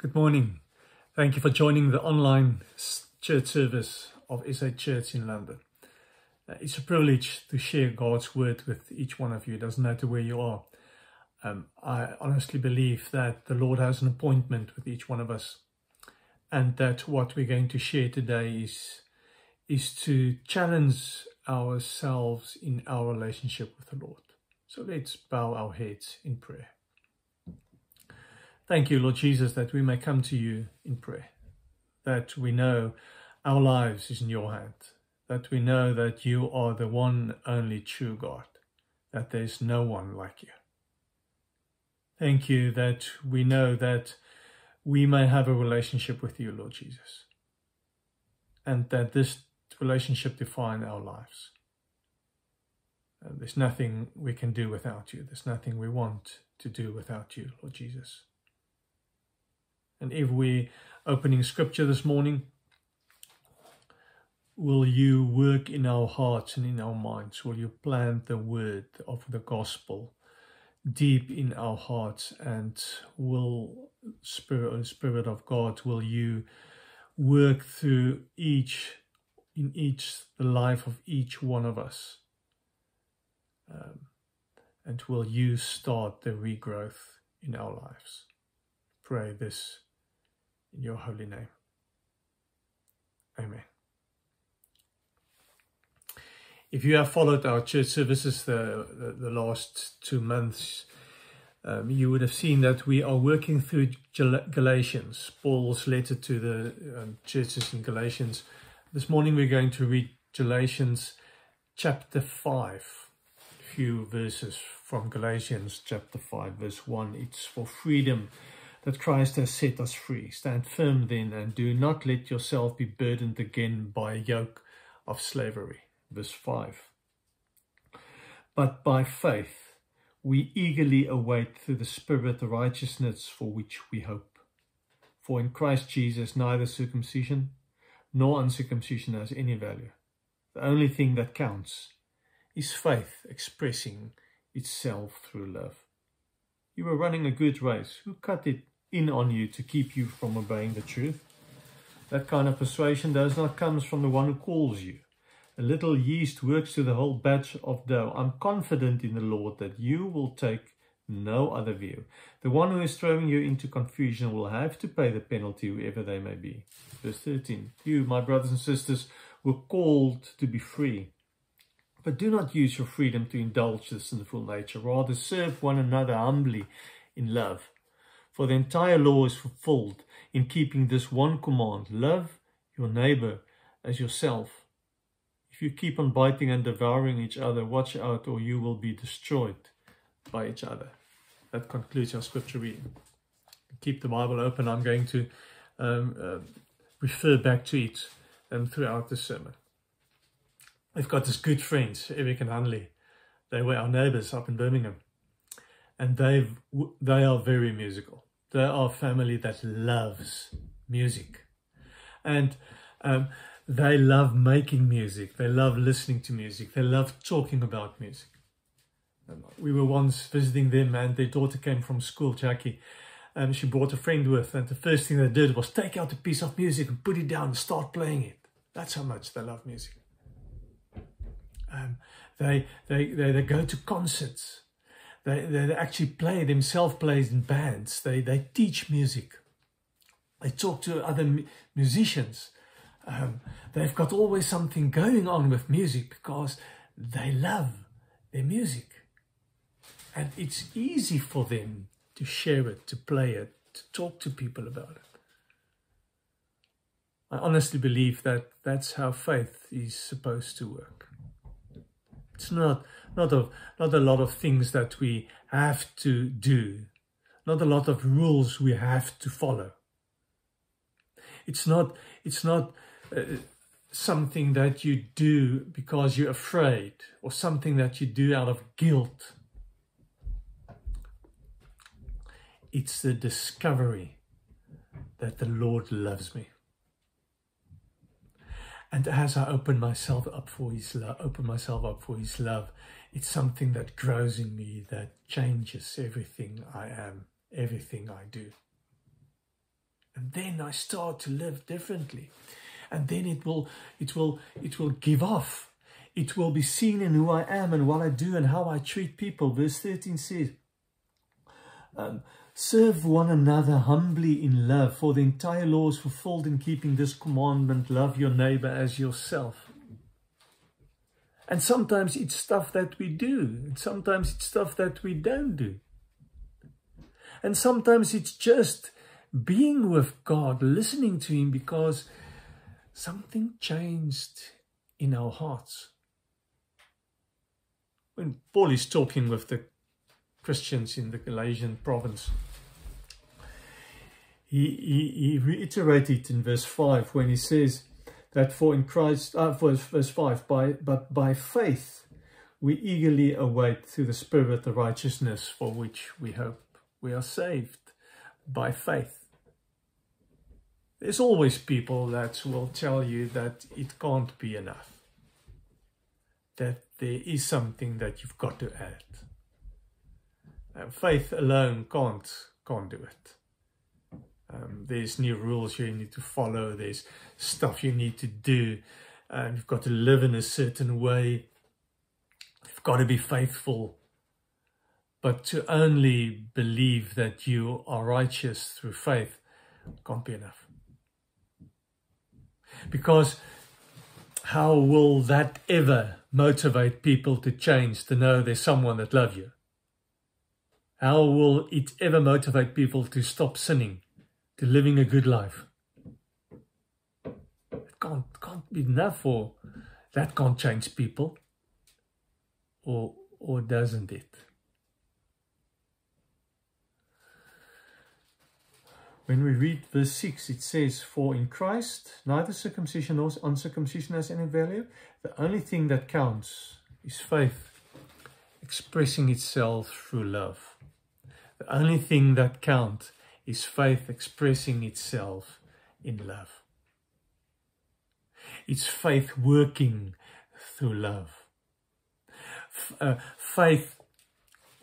Good morning. Thank you for joining the online church service of SA Church in London. Uh, it's a privilege to share God's word with each one of you. It doesn't matter where you are. Um, I honestly believe that the Lord has an appointment with each one of us, and that what we're going to share today is is to challenge ourselves in our relationship with the Lord. So let's bow our heads in prayer. Thank you, Lord Jesus, that we may come to you in prayer, that we know our lives is in your hand, that we know that you are the one only true God, that there's no one like you. Thank you that we know that we may have a relationship with you, Lord Jesus, and that this relationship define our lives. Uh, there's nothing we can do without you. There's nothing we want to do without you, Lord Jesus. And if we're opening scripture this morning, will you work in our hearts and in our minds? Will you plant the word of the gospel deep in our hearts? And will Spirit, Spirit of God, will you work through each, in each, the life of each one of us? Um, and will you start the regrowth in our lives? Pray this in your holy name. Amen. If you have followed our church services the, the, the last two months, um, you would have seen that we are working through Galatians, Paul's letter to the um, churches in Galatians. This morning we're going to read Galatians chapter 5, a few verses from Galatians chapter 5, verse 1. It's for freedom that Christ has set us free. Stand firm then and do not let yourself be burdened again by a yoke of slavery. Verse 5. But by faith we eagerly await through the Spirit the righteousness for which we hope. For in Christ Jesus neither circumcision nor uncircumcision has any value. The only thing that counts is faith expressing itself through love. You were running a good race. Who cut it in on you to keep you from obeying the truth. That kind of persuasion does not come from the one who calls you. A little yeast works to the whole batch of dough. I'm confident in the Lord that you will take no other view. The one who is throwing you into confusion will have to pay the penalty, whoever they may be. Verse 13. You, my brothers and sisters, were called to be free. But do not use your freedom to indulge the sinful nature. Rather, serve one another humbly in love. For the entire law is fulfilled in keeping this one command love your neighbor as yourself. If you keep on biting and devouring each other, watch out, or you will be destroyed by each other. That concludes our scripture reading. Keep the Bible open. I'm going to um, uh, refer back to it um, throughout the sermon. We've got this good friends, Eric and Hanley. They were our neighbors up in Birmingham. And they they are very musical. They are a family that loves music. And um, they love making music. They love listening to music. They love talking about music. Um, we were once visiting them and their daughter came from school, Jackie, and she brought a friend with. And the first thing they did was take out a piece of music and put it down and start playing it. That's how much they love music. Um, they, they, they, they go to concerts they, they actually play themselves plays in bands. They, they teach music. They talk to other musicians. Um, they've got always something going on with music because they love their music. And it's easy for them to share it, to play it, to talk to people about it. I honestly believe that that's how faith is supposed to work. It's not not a, not a lot of things that we have to do, not a lot of rules we have to follow. It's not, it's not uh, something that you do because you're afraid or something that you do out of guilt. It's the discovery that the Lord loves me. And as I open myself up for His love, open myself up for His love, it's something that grows in me, that changes everything I am, everything I do. And then I start to live differently. And then it will, it will, it will give off. It will be seen in who I am and what I do and how I treat people. Verse 13 says, um, Serve one another humbly in love, for the entire law is fulfilled in keeping this commandment love your neighbor as yourself. And sometimes it's stuff that we do, and sometimes it's stuff that we don't do. And sometimes it's just being with God, listening to Him because something changed in our hearts. When Paul is talking with the Christians in the Galatian province, he, he, he reiterated in verse 5 when he says that for in Christ, uh, verse, verse 5, by, but by faith we eagerly await through the Spirit the righteousness for which we hope. We are saved by faith. There's always people that will tell you that it can't be enough, that there is something that you've got to add. And faith alone can't, can't do it. Um, there's new rules you need to follow. There's stuff you need to do. And you've got to live in a certain way. You've got to be faithful. But to only believe that you are righteous through faith can't be enough. Because how will that ever motivate people to change, to know there's someone that loves you? How will it ever motivate people to stop sinning? to living a good life. It can't, can't be enough or that can't change people. Or, or doesn't it? When we read verse 6, it says, For in Christ, neither circumcision nor uncircumcision has any value. The only thing that counts is faith expressing itself through love. The only thing that counts is faith expressing itself in love. It's faith working through love. F uh, faith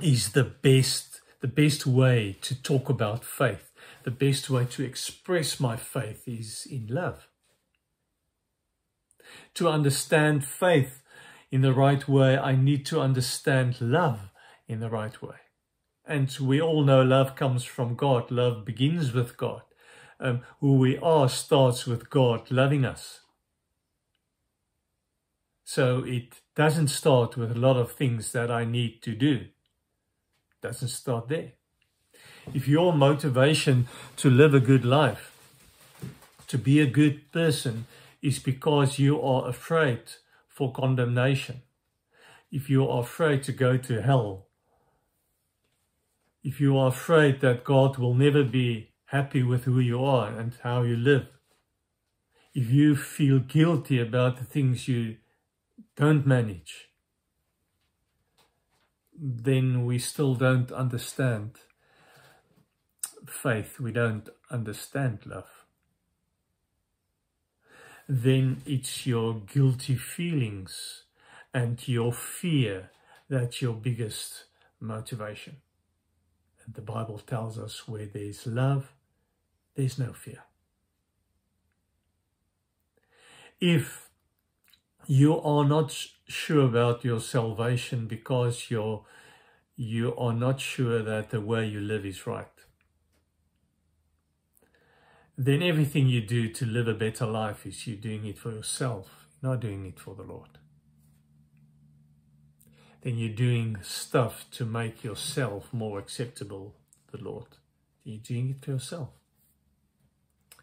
is the best, the best way to talk about faith. The best way to express my faith is in love. To understand faith in the right way, I need to understand love in the right way. And we all know love comes from God. Love begins with God. Um, who we are starts with God loving us. So it doesn't start with a lot of things that I need to do. It doesn't start there. If your motivation to live a good life, to be a good person, is because you are afraid for condemnation, if you are afraid to go to hell, if you are afraid that God will never be happy with who you are and how you live, if you feel guilty about the things you don't manage, then we still don't understand faith, we don't understand love. Then it's your guilty feelings and your fear that's your biggest motivation. The Bible tells us where there's love, there's no fear. If you are not sure about your salvation because you're, you are not sure that the way you live is right, then everything you do to live a better life is you doing it for yourself, not doing it for the Lord then you're doing stuff to make yourself more acceptable to the Lord. You're doing it for yourself.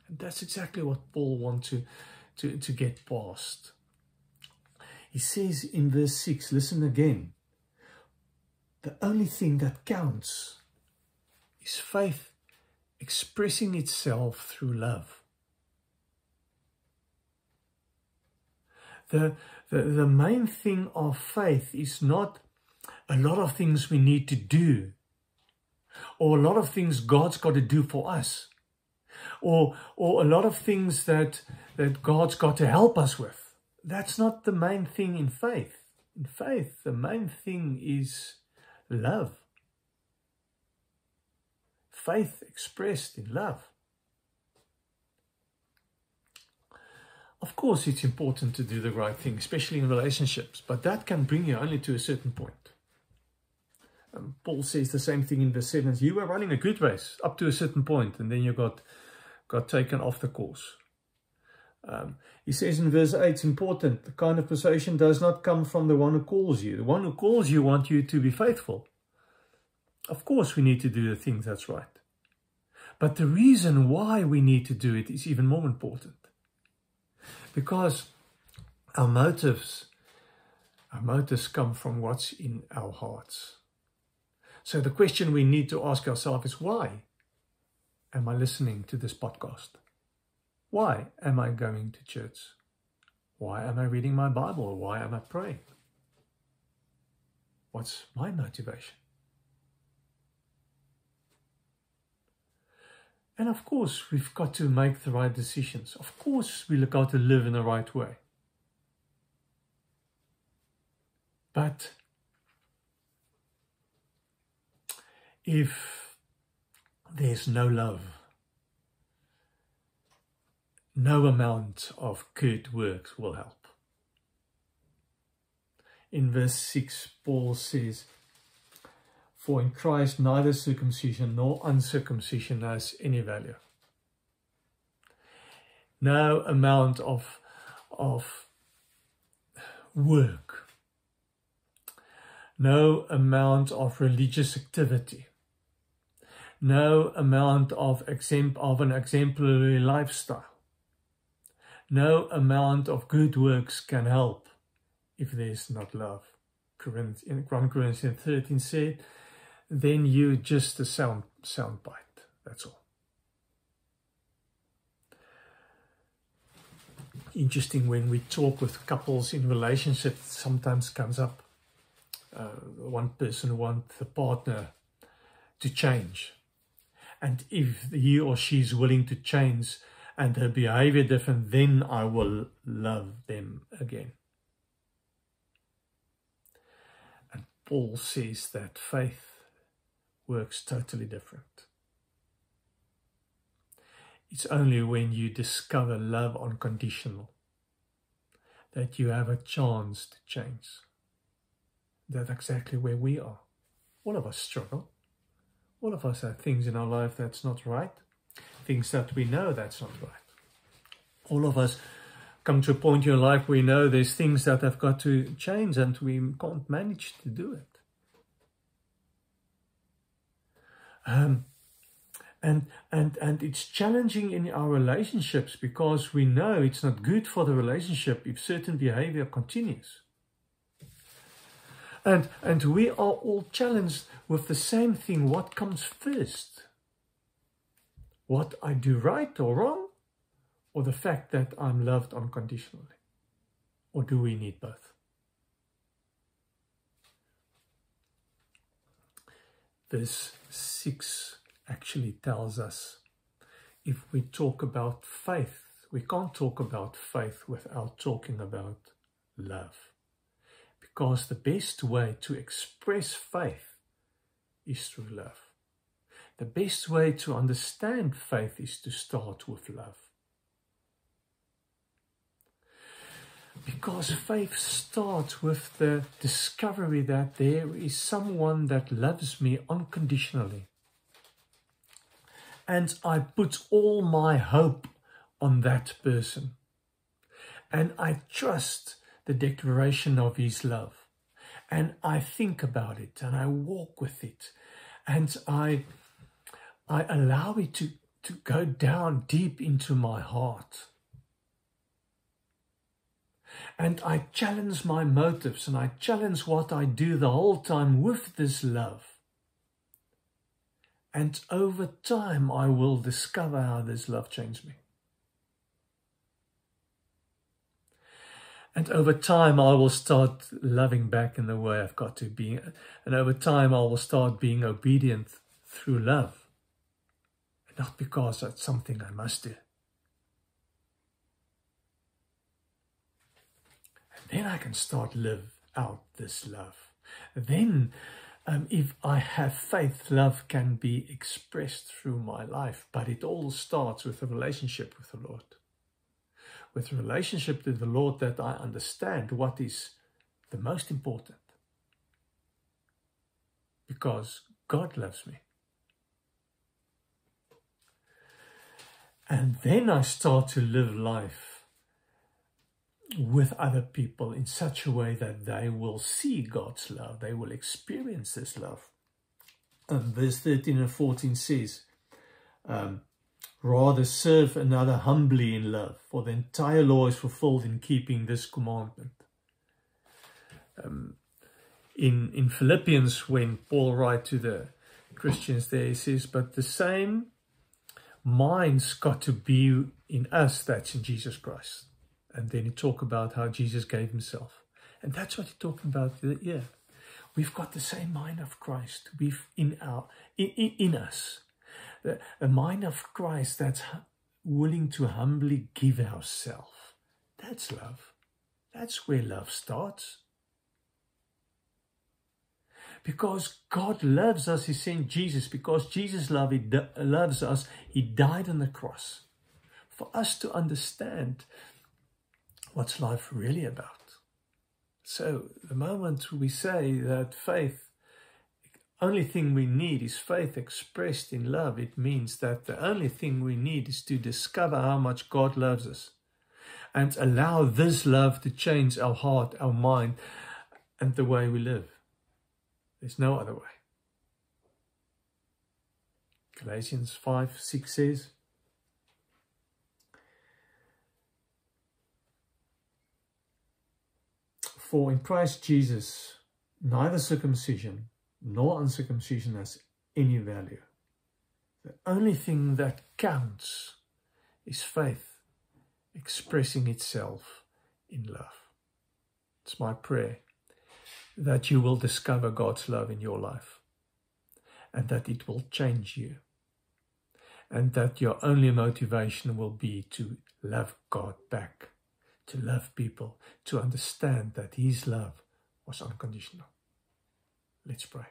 And that's exactly what Paul wants to, to, to get past. He says in verse 6, listen again. The only thing that counts is faith expressing itself through love. The, the, the main thing of faith is not a lot of things we need to do or a lot of things God's got to do for us or or a lot of things that that God's got to help us with. That's not the main thing in faith. In faith, the main thing is love. Faith expressed in love. Of course, it's important to do the right thing, especially in relationships, but that can bring you only to a certain point. Um, Paul says the same thing in verse 7. You were running a good race up to a certain point, and then you got, got taken off the course. Um, he says in verse 8, it's important, the kind of persuasion does not come from the one who calls you. The one who calls you want you to be faithful. Of course, we need to do the things that's right. But the reason why we need to do it is even more important. Because our motives, our motives come from what's in our hearts. So the question we need to ask ourselves is why am I listening to this podcast? Why am I going to church? Why am I reading my Bible? Why am I praying? What's my motivation? And of course, we've got to make the right decisions. Of course, we look out to live in the right way. But if there's no love, no amount of good works will help. In verse 6, Paul says, For in Christ neither circumcision nor uncircumcision has any value. No amount of, of work, no amount of religious activity, no amount of, of an exemplary lifestyle no amount of good works can help if there is not love. In 1 Corinthians 13 said, then you're just a sound, sound bite. That's all. Interesting when we talk with couples in relationships, sometimes comes up. Uh, one person wants the partner to change. And if he or she is willing to change, and her behavior different, then I will love them again. And Paul says that faith works totally different. It's only when you discover love unconditional that you have a chance to change. That's exactly where we are. All of us struggle. All of us have things in our life that's not right things that we know that's not right. All of us come to a point in your life where we know there's things that have got to change and we can't manage to do it. Um, and and and it's challenging in our relationships because we know it's not good for the relationship if certain behavior continues. And and we are all challenged with the same thing. What comes first? what I do right or wrong, or the fact that I'm loved unconditionally? Or do we need both? Verse 6 actually tells us if we talk about faith, we can't talk about faith without talking about love. Because the best way to express faith is through love. The best way to understand faith is to start with love. Because faith starts with the discovery that there is someone that loves me unconditionally. And I put all my hope on that person. And I trust the declaration of his love. And I think about it and I walk with it. And I I allow it to, to go down deep into my heart. And I challenge my motives and I challenge what I do the whole time with this love. And over time, I will discover how this love changed me. And over time, I will start loving back in the way I've got to be. And over time, I will start being obedient through love not because that's something I must do. Then I can start live out this love. Then, um, if I have faith, love can be expressed through my life. But it all starts with a relationship with the Lord. with relationship to the Lord that I understand what is the most important. Because God loves me. And then I start to live life with other people in such a way that they will see God's love, they will experience this love. And verse 13 and 14 says, um, Rather serve another humbly in love, for the entire law is fulfilled in keeping this commandment. Um, in, in Philippians, when Paul writes to the Christians there, he says, But the same mind's got to be in us that's in Jesus Christ. And then he talk about how Jesus gave himself. And that's what he's talking about here. We've got the same mind of Christ we've in our in, in, in us. The, the mind of Christ that's willing to humbly give ourselves. That's love. That's where love starts. Because God loves us, He sent Jesus. Because Jesus love, he loves us, He died on the cross. For us to understand what's life really about. So the moment we say that faith, only thing we need is faith expressed in love, it means that the only thing we need is to discover how much God loves us and allow this love to change our heart, our mind, and the way we live. There's no other way. Galatians 5 6 says, For in Christ Jesus, neither circumcision nor uncircumcision has any value. The only thing that counts is faith expressing itself in love. It's my prayer that you will discover God's love in your life and that it will change you and that your only motivation will be to love God back, to love people, to understand that His love was unconditional. Let's pray.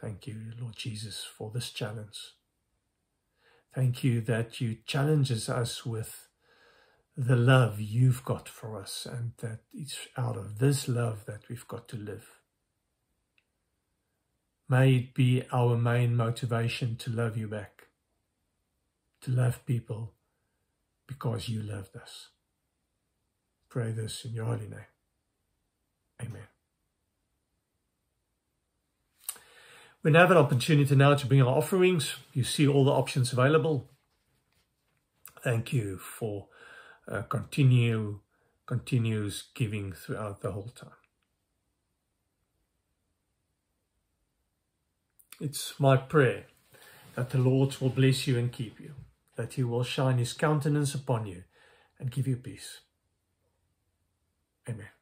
Thank you, Lord Jesus, for this challenge. Thank you that you challenges us with the love you've got for us, and that it's out of this love that we've got to live. May it be our main motivation to love you back, to love people because you loved us. Pray this in your holy name. Amen. We now have an opportunity now to bring our offerings. You see all the options available. Thank you for uh, continue giving throughout the whole time. It's my prayer that the Lord will bless you and keep you, that he will shine his countenance upon you and give you peace. Amen.